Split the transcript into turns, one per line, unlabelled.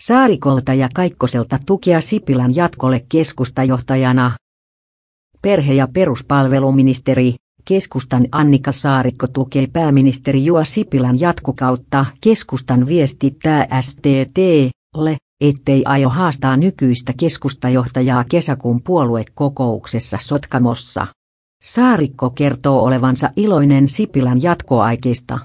Saarikolta ja Kaikkoselta tukea Sipilän jatkolle keskustajohtajana. Perhe- ja peruspalveluministeri, keskustan Annika Saarikko tukee pääministeri Juha Sipilän jatkokautta. Keskustan viestittää STTlle, ettei aio haastaa nykyistä keskustajohtajaa kesäkuun puoluekokouksessa Sotkamossa. Saarikko kertoo olevansa iloinen Sipilän jatkoaikeista.